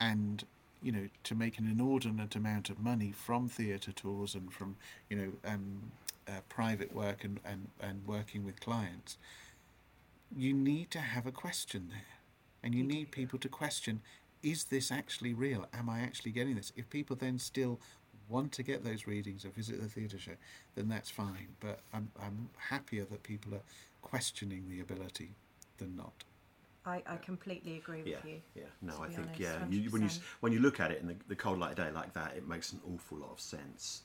and you know to make an inordinate amount of money from theatre tours and from you know um, uh, private work and, and, and working with clients. You need to have a question there and you need people to question is this actually real? Am i actually getting this? If people then still want to get those readings or visit the theatre show then that's fine but I'm, I'm happier that people are questioning the ability than not I, I completely agree with Yeah, you. yeah. No, I think honest, yeah. You, when you when you look at it in the, the cold light of day like that, it makes an awful lot of sense.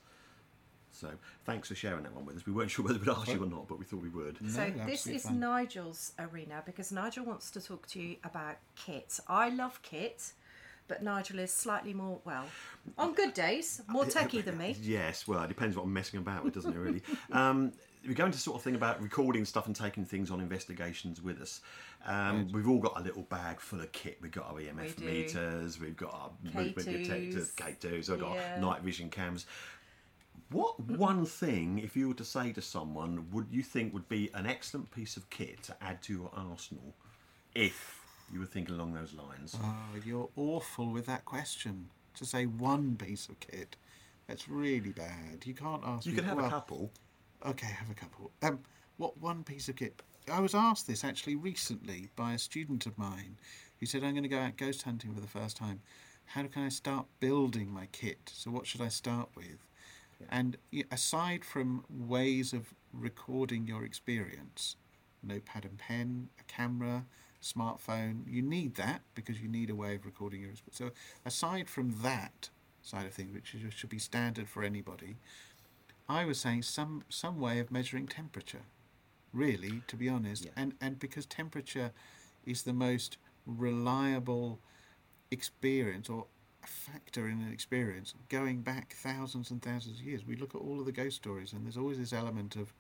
So thanks for sharing that one with us. We weren't sure whether we'd ask you or not, but we thought we would. So No, this is fine. Nigel's arena because Nigel wants to talk to you about kit. I love kit, but Nigel is slightly more well on good days more techie than me. Yes, well, it depends what I'm messing about with, doesn't it? Really. um, we're going to sort of thing about recording stuff and taking things on investigations with us. Um, We've all got a little bag full of kit. We've got our EMF do. meters, we've got our movement K2s. detectors, K2s, we've got Yeah. night vision cams. What one thing, if you were to say to someone, would you think would be an excellent piece of kit to add to your arsenal if you were thinking along those lines? Oh, you're awful with that question. To say one piece of kit, that's really bad. You can't ask. you me- could have a couple. Okay, have a couple. Um, what one piece of kit? I was asked this actually recently by a student of mine who said, "I'm going to go out ghost hunting for the first time. How can I start building my kit? So what should I start with?" And aside from ways of recording your experience, notepad and pen, a camera, smartphone, you need that because you need a way of recording your. So aside from that side of things, which is- should be standard for anybody, I was saying some some way of measuring temperature, really, to be honest, Yeah. and and because temperature is the most reliable experience or factor in an experience going back thousands and thousands of years. We look at all of the ghost stories, and there's always this element of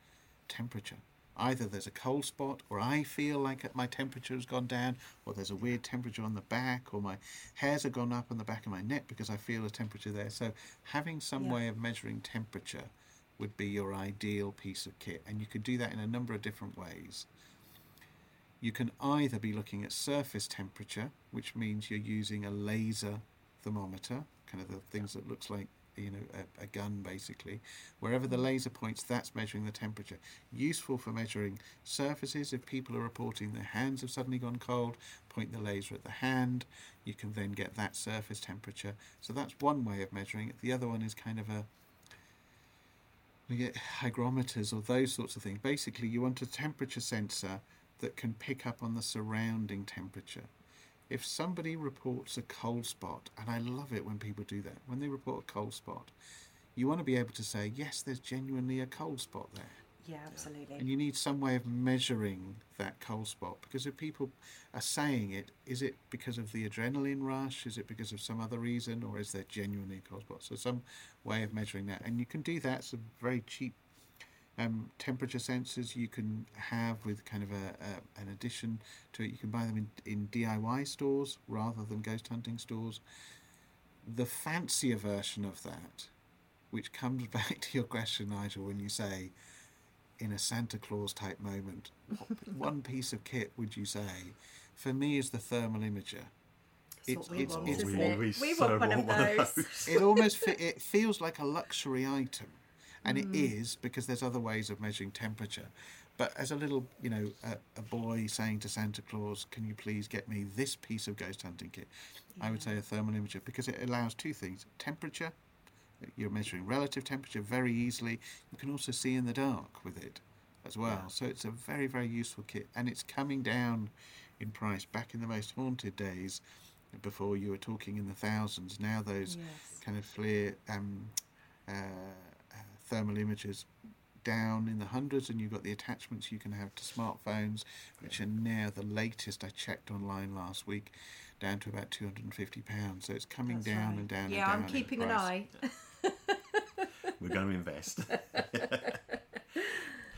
temperature. Either there's a cold spot, or I feel like my temperature has gone down, or there's a weird temperature on the back, or my hairs have gone up on the back of my neck because I feel a temperature there. So, having some Yeah. way of measuring temperature would be your ideal piece of kit, and you could do that in a number of different ways. You can either be looking at surface temperature, which means you're using a laser thermometer, kind of the things that looks like you know a, a gun basically. Wherever the mm. laser points, that's measuring the temperature. Useful for measuring surfaces. If people are reporting their hands have suddenly gone cold, point the laser at the hand. You can then get that surface temperature. So that's one way of measuring it. The other one is kind of a we get hygrometers or those sorts of things. Basically, you want a temperature sensor that can pick up on the surrounding temperature. If somebody reports a cold spot, and I love it when people do that, when they report a cold spot, you want to be able to say, yes, there's genuinely a cold spot there. Yeah, absolutely. And you need some way of measuring that cold spot because if people are saying it, is it because of the adrenaline rush? Is it because of some other reason? Or is there genuinely a cold spot? So, some way of measuring that. And you can do that. It's a very cheap um, temperature sensors you can have with kind of a, a, an addition to it. You can buy them in, in DIY stores rather than ghost hunting stores. The fancier version of that, which comes back to your question, Nigel, when you say, in a Santa Claus type moment, one piece of kit would you say? For me, is the thermal imager. That's what we want, we isn't want- it? we We so want one of want one of those. It almost fe- it feels like a luxury item, and it is because there's other ways of measuring temperature. But as a little, you know, a, a boy saying to Santa Claus, "Can you please get me this piece of ghost hunting kit?" I would say a thermal imager because it allows two things: temperature. You're measuring relative temperature very easily. You can also see in the dark with it as well. So it's a very, very useful kit, and it's coming down in price. Back in the most haunted days, before you were talking in the thousands, now those Yes. kind of FLIR um, uh, thermal images down in the hundreds, and you've got the attachments you can have to smartphones, which are now the latest. I checked online last week, down to about two hundred and fifty pounds. So it's coming That's down right. and down. Yeah, and down I'm keeping an eye. We're going to invest.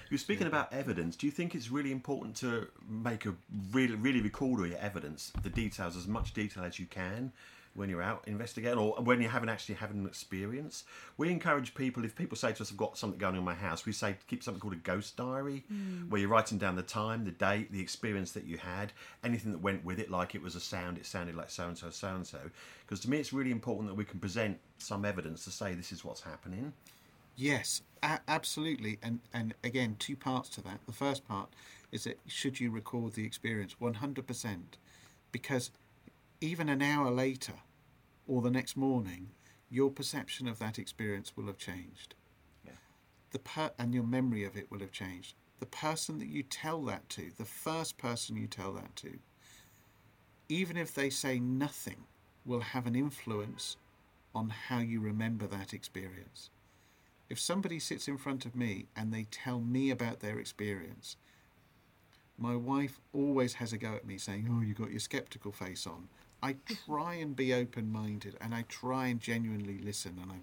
You're speaking about evidence. Do you think it's really important to make a really, really record all your evidence, the details, as much detail as you can when you're out investigating or when you haven't actually had an experience? We encourage people, if people say to us, I've got something going on in my house, we say keep something called a ghost diary mm. where you're writing down the time, the date, the experience that you had, anything that went with it, like it was a sound, it sounded like so and so, so and so. Because to me, it's really important that we can present some evidence to say this is what's happening. Yes, a- absolutely. And and again, two parts to that. The first part is that should you record the experience 100%, because even an hour later or the next morning, your perception of that experience will have changed. Yeah. The per- and your memory of it will have changed. The person that you tell that to, the first person you tell that to, even if they say nothing, will have an influence on how you remember that experience. If somebody sits in front of me and they tell me about their experience, my wife always has a go at me saying, Oh, you got your skeptical face on. I try and be open minded and I try and genuinely listen and I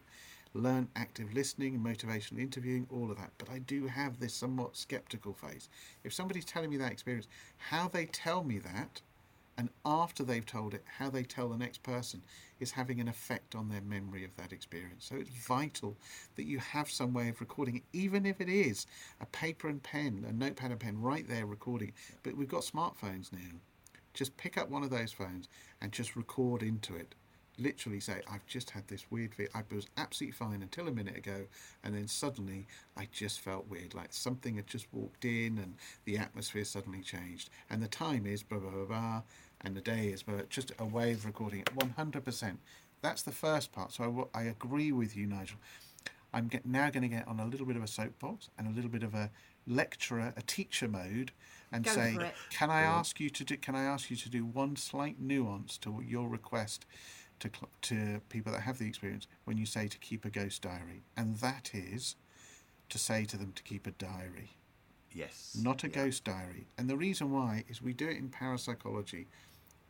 learn active listening motivational interviewing, all of that. But I do have this somewhat skeptical face. If somebody's telling me that experience, how they tell me that and after they've told it, how they tell the next person is having an effect on their memory of that experience. So it's vital that you have some way of recording it, even if it is a paper and pen, a notepad and pen right there recording. But we've got smartphones now. Just pick up one of those phones and just record into it. Literally say, I've just had this weird fit. I was absolutely fine until a minute ago, and then suddenly I just felt weird, like something had just walked in and the atmosphere suddenly changed. And the time is blah, blah, blah, blah, and the day is blah, just a way of recording it 100%. That's the first part. So I, I agree with you, Nigel. I'm get, now going to get on a little bit of a soapbox and a little bit of a lecturer, a teacher mode, and Go say, for it. can I ask you to do? Can I ask you to do one slight nuance to your request to cl- to people that have the experience when you say to keep a ghost diary, and that is to say to them to keep a diary Yes. not a Yeah. ghost diary. And the reason why is we do it in parapsychology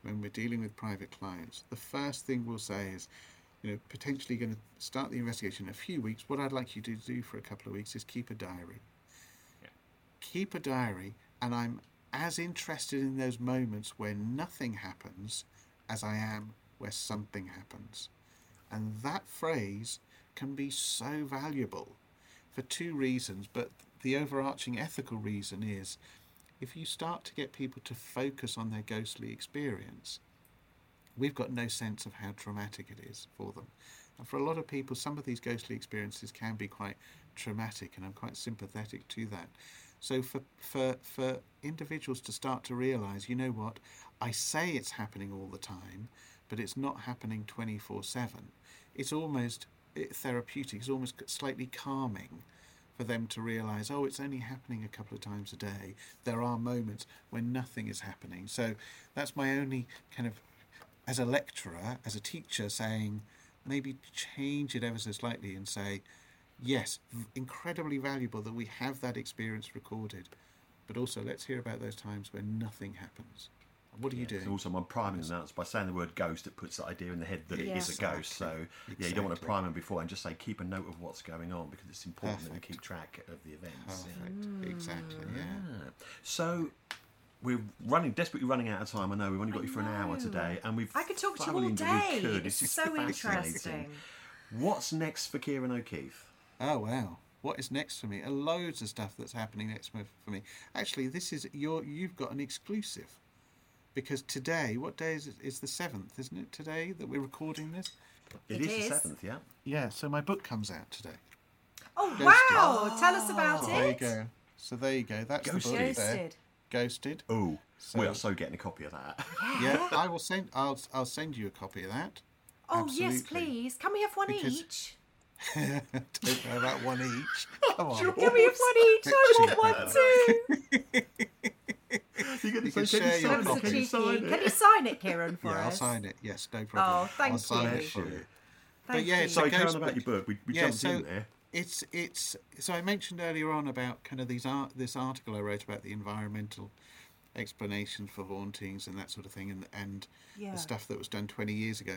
when we're dealing with private clients. The first thing we'll say is, you know, potentially going to start the investigation in a few weeks. What I'd like you to do for a couple of weeks is keep a diary. Yeah. Keep a diary, and I'm as interested in those moments where nothing happens as I am where something happens. And that phrase can be so valuable for two reasons, but the overarching ethical reason is if you start to get people to focus on their ghostly experience, we've got no sense of how traumatic it is for them. And for a lot of people, some of these ghostly experiences can be quite traumatic, and I'm quite sympathetic to that. So for for for individuals to start to realise, you know what, I say it's happening all the time, but it's not happening 24/7. It's almost eh, therapeutic. It's almost slightly calming for them to realise, oh, it's only happening a couple of times a day. There are moments when nothing is happening. So that's my only kind of, as a lecturer, as a teacher, saying maybe change it ever so slightly and say, yes, incredibly valuable that we have that experience recorded, but also let's hear about those times when nothing happens. What are you Yes, doing? Also, I'm priming them out by saying the word ghost. It puts the idea in the head that it is Yeah. a ghost. So yeah, you don't want to prime them before and just say keep a note of what's going on because it's important that we keep track of the events. yeah. Perfect. Exactly. Yeah. Ah. So we're running desperately running out of time. I know we've only got I you for an hour today, and we've I could talk to you all day. We. It's so fascinating. interesting. What's next for Ciarán O'Keeffe? Oh wow! What is next for me? Uh, loads of stuff that's happening next month for me. Actually, this is your. You've got an exclusive, because today, what day is it? It's the seventh, isn't it? Today that we're recording this. It It is, is. the seventh, yeah. Yeah. So my book comes out today. Oh Ghosted. wow! Tell us about it. There you go. So there you go. That's Ghosted. the book there. Ghosted. Ghosted. Oh, we are so getting a copy of that. Yeah, I will send. I'll I'll send you a copy of that. Oh yes, please. Can we have one Because- each? Don't know about one each. Oh, Come on. Can we have one each? I want one too. You're to can say, can you your sign it? Can you cheeky. sign Can you sign it, Ciarán, for Yeah, I'll sign it. Yes, no problem. Oh, thank I'll sign it for you. Thank But yeah, you. it's Sorry, a carry on ghost about your book. We, we yeah, jumped so in there. it's it's so I mentioned earlier on about kind of these art this article I wrote about the environmental explanation for hauntings and that sort of thing and and Yeah. the stuff that was done 20 years ago.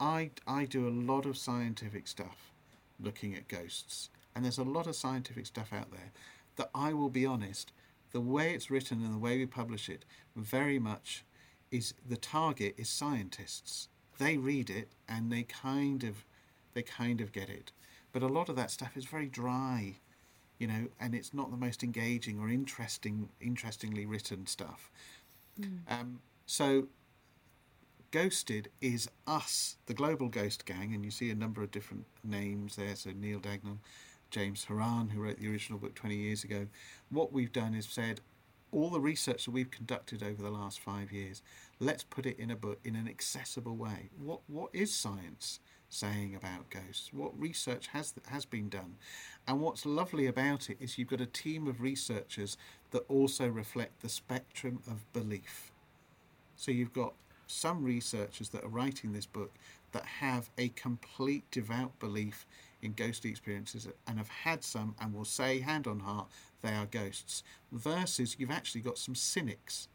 I I do a lot of scientific stuff looking at ghosts and there's a lot of scientific stuff out there that I will be honest the way it's written and the way we publish it very much is the target is scientists. They read it and they kind of they kind of get it. But a lot of that stuff is very dry, you know, and it's not the most engaging or interesting interestingly written stuff. Um, so Ghosted is us, the Global Ghost Gang, and you see a number of different names there. So Neil Dagnall, James Houran, who wrote the original book 20 years ago. What we've done is said, all the research that we've conducted over the last five years, let's put it in a book in an accessible way. What what is science saying about ghosts? What research has has been done? And what's lovely about it is you've got a team of researchers that also reflect the spectrum of belief. So you've got some researchers that are writing this book that have a complete devout belief in ghostly experiences and have had some and will say hand on heart they are ghosts versus you've actually got some cynics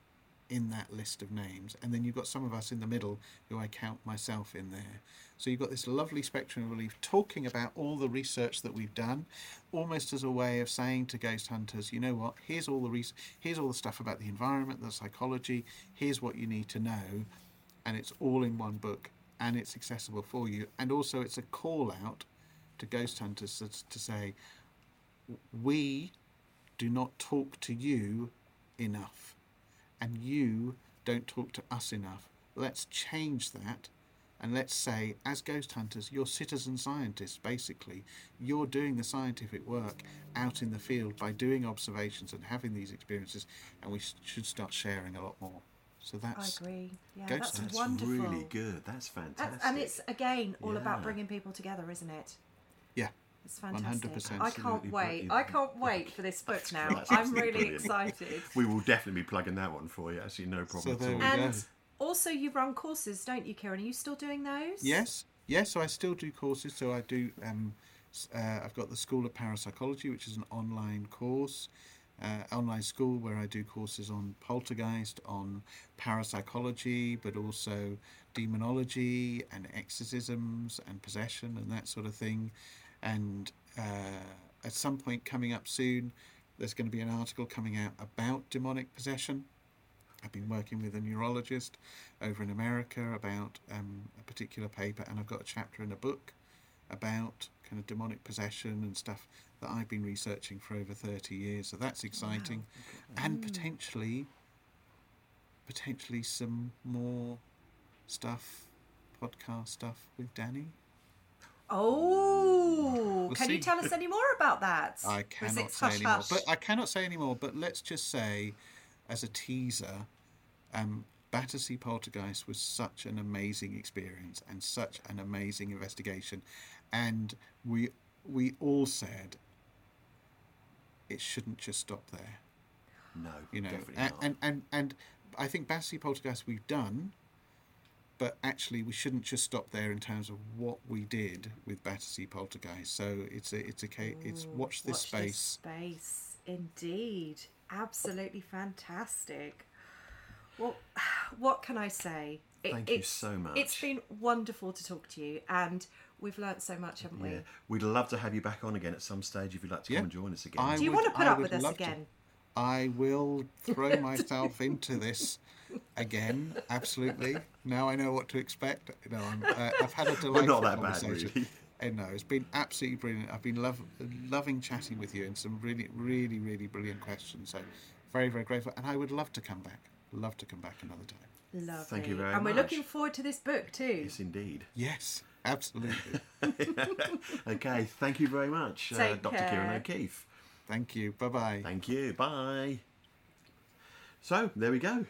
in that list of names. And then you've got some of us in the middle who I count myself in there. So you've got this lovely spectrum of belief talking about all the research that we've done almost as a way of saying to ghost hunters you know what? Here's all the res- here's all the stuff about the environment the psychology. Here's what you need to know. And it's all in one book and it's accessible for you. And also it's a call out to ghost hunters to say we do not talk to you enough and you don't talk to us enough let's change that and let's say as ghost hunters you're citizen scientists basically you're doing the scientific work out in the field by doing observations and having these experiences and we should start sharing a lot more so that's I that's agree. Yeah, Ghost that's, That's wonderful. really good. That's fantastic. That's- and it's again all about bringing people together, isn't it? Yeah It's fantastic. 100%. I can't wait. I can't wait for this book now. That's I'm really brilliant. excited. We will definitely be plugging that one for you. Actually, no problem So at all. And go. also, you run courses, don't you, Ciarán? Are you still doing those? Yes, yes. So I still do courses. So I do. Um, uh, I've got the School of Parapsychology, which is an online course, uh, online school where I do courses on poltergeist, on parapsychology, but also demonology and exorcisms and possession and that sort of thing. And uh, at some point coming up soon, there's going to be an article coming out about demonic possession. I've been working with a neurologist over in America about um, a particular paper, and I've got a chapter in a book about kind of demonic possession and stuff that I've been researching for over 30 years. So that's exciting, and potentially, potentially some more stuff, podcast stuff with Danny. Oh, We'll can you tell us any more about that? I cannot say hush anymore. hush? But I cannot say anymore. But let's just say, as a teaser, um, Battersea Poltergeist was such an amazing experience and such an amazing investigation, and we we all said it shouldn't just stop there. no, You know, definitely and, not. and and and I think Battersea Poltergeist we've done. But actually, we shouldn't just stop there in terms of what we did with Battersea Poltergeist. So it's a it's a ca- it's watch this watch space. space, indeed, absolutely fantastic. Well, what can I say? It- Thank you so much. It's been wonderful to talk to you, and we've learnt so much, haven't we? yeah, we'd love to have you back on again at some stage if you'd like to Yeah. come and join us again. I Do you would- want to put I up with us love to. again? I will throw myself into this again. Absolutely. Now I know what to expect. No, I'm, uh, I've had a delightful We're not that bad, conversation. really. And no, it's been absolutely brilliant. I've been love, loving chatting with you and some really, really, really brilliant questions. So very, very grateful. And I would love to come back. Love to come back another time. Lovely. Thank you very much. and we're much. looking forward to this book too. Yes, indeed. Yes, Absolutely. Okay, thank you very much, uh, Dr. care. Ciarán O'Keeffe. Thank you. Bye bye. Thank you. Bye. So there we go.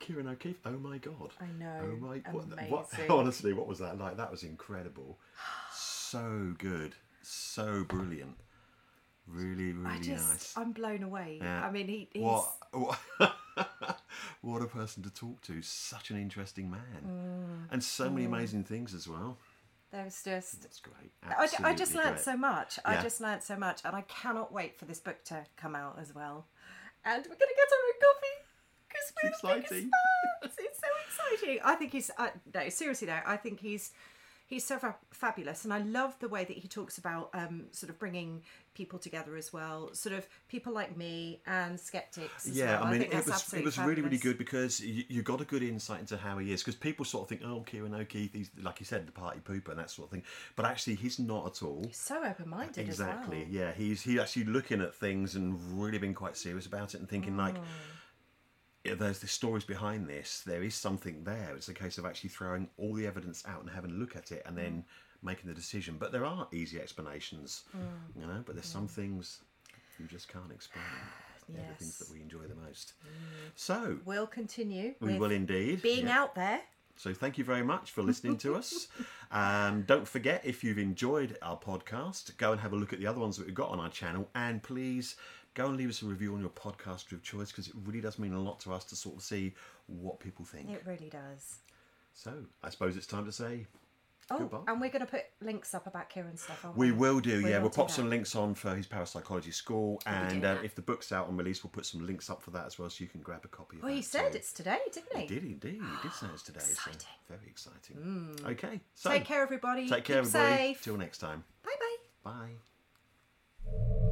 Ciarán O'Keeffe. Oh my God. I know. Oh my. What, what, honestly, what was that like? That was incredible. So good. So brilliant. Really, really I just, nice. I'm blown away. Yeah. I mean, he, he's. What? What, what a person to talk to. Such an interesting man. Mm. And so many amazing things as well. There's just. That's great. I just Absolutely learnt great. so much. I just learnt so much, and I cannot wait for this book to come out as well. And we're gonna get our own coffee because we're It's exciting. It's so exciting. I think he's uh, no seriously though. I think he's he's so fa- fabulous, and I love the way that he talks about um, sort of bringing people together as well. Sort of people like me and skeptics. Yeah, well. I mean, think it was it was really really good because you, you got a good insight into how he is. Because people sort of think, oh, Ciarán O'Keeffe, he's like you said, the party pooper and that sort of thing. But actually, he's not at all. So open-minded Exactly. as well. Yeah, he's he actually looking at things and really being quite serious about it and thinking like. Mm. yeah, There's the stories behind this. There is something there. It's a case of actually throwing all the evidence out and having a look at it, and then Mm. making the decision. But there are easy explanations, you know. But there's some things you just can't explain. They're the things Mm. that we enjoy the most. So We'll continue. we will indeed. being yeah. out there. So thank you very much for listening to us. Um, don't forget, if you've enjoyed our podcast, go and have a look at the other ones that we've got on our channel, and please go and leave us a review on your podcast of choice because it really does mean a lot to us to sort of see what people think. It really does. So I suppose it's time to say Oh, Goodbye. and we're going to put links up about Ciarán's stuff, aren't we? we will do. We yeah, we'll do pop that. some links on for his parapsychology school, and uh, if the book's out on release, we'll put some links up for that as well, so you can grab a copy. of it. Well, he said too. it's today, didn't he? He did indeed. He did say it's today. Exciting. So very exciting. Okay. So Take care, everybody. Take care, Keep everybody. safe. Till next time. Bye bye. Bye.